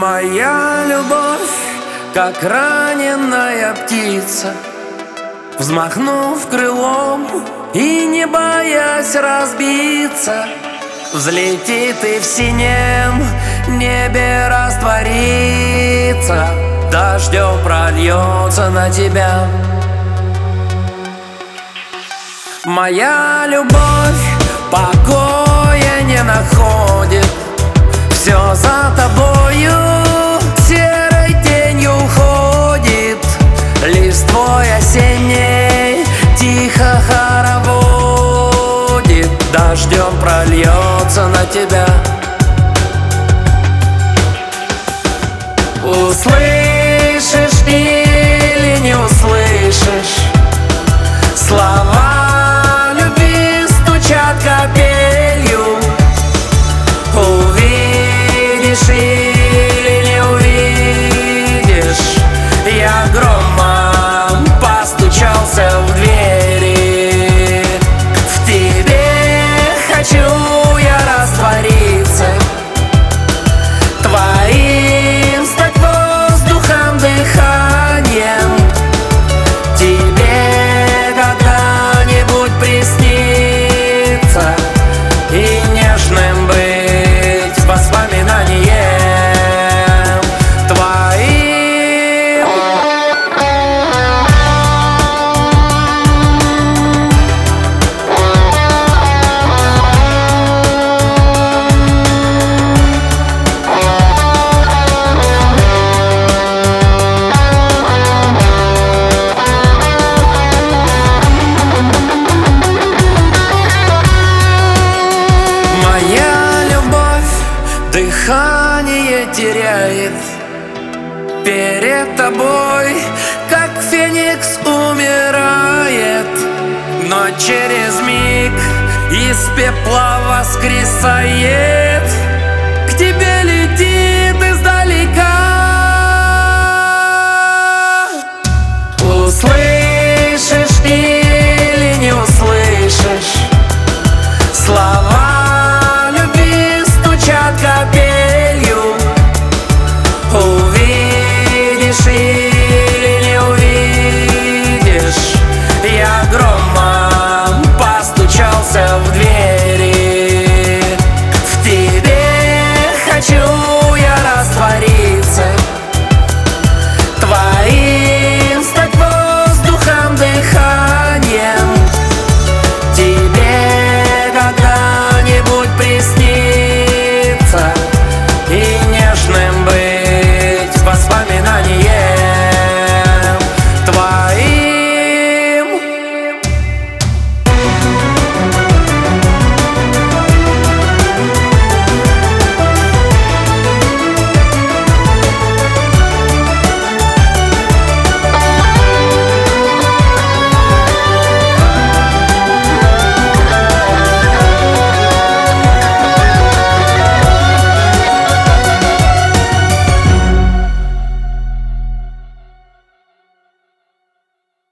Моя любовь, как раненая птица Взмахнув крылом и не боясь разбиться Взлетит и в синем небе растворится. Дождем прольется на тебя. Моя любовь покоя не находит. Все за тобою Прольется на тебя. Услышишь или не услышишь Слова любви стучат капелью. Увидишь теряет перед тобой, как феникс умирает, но через миг из пепла воскресает к тебе.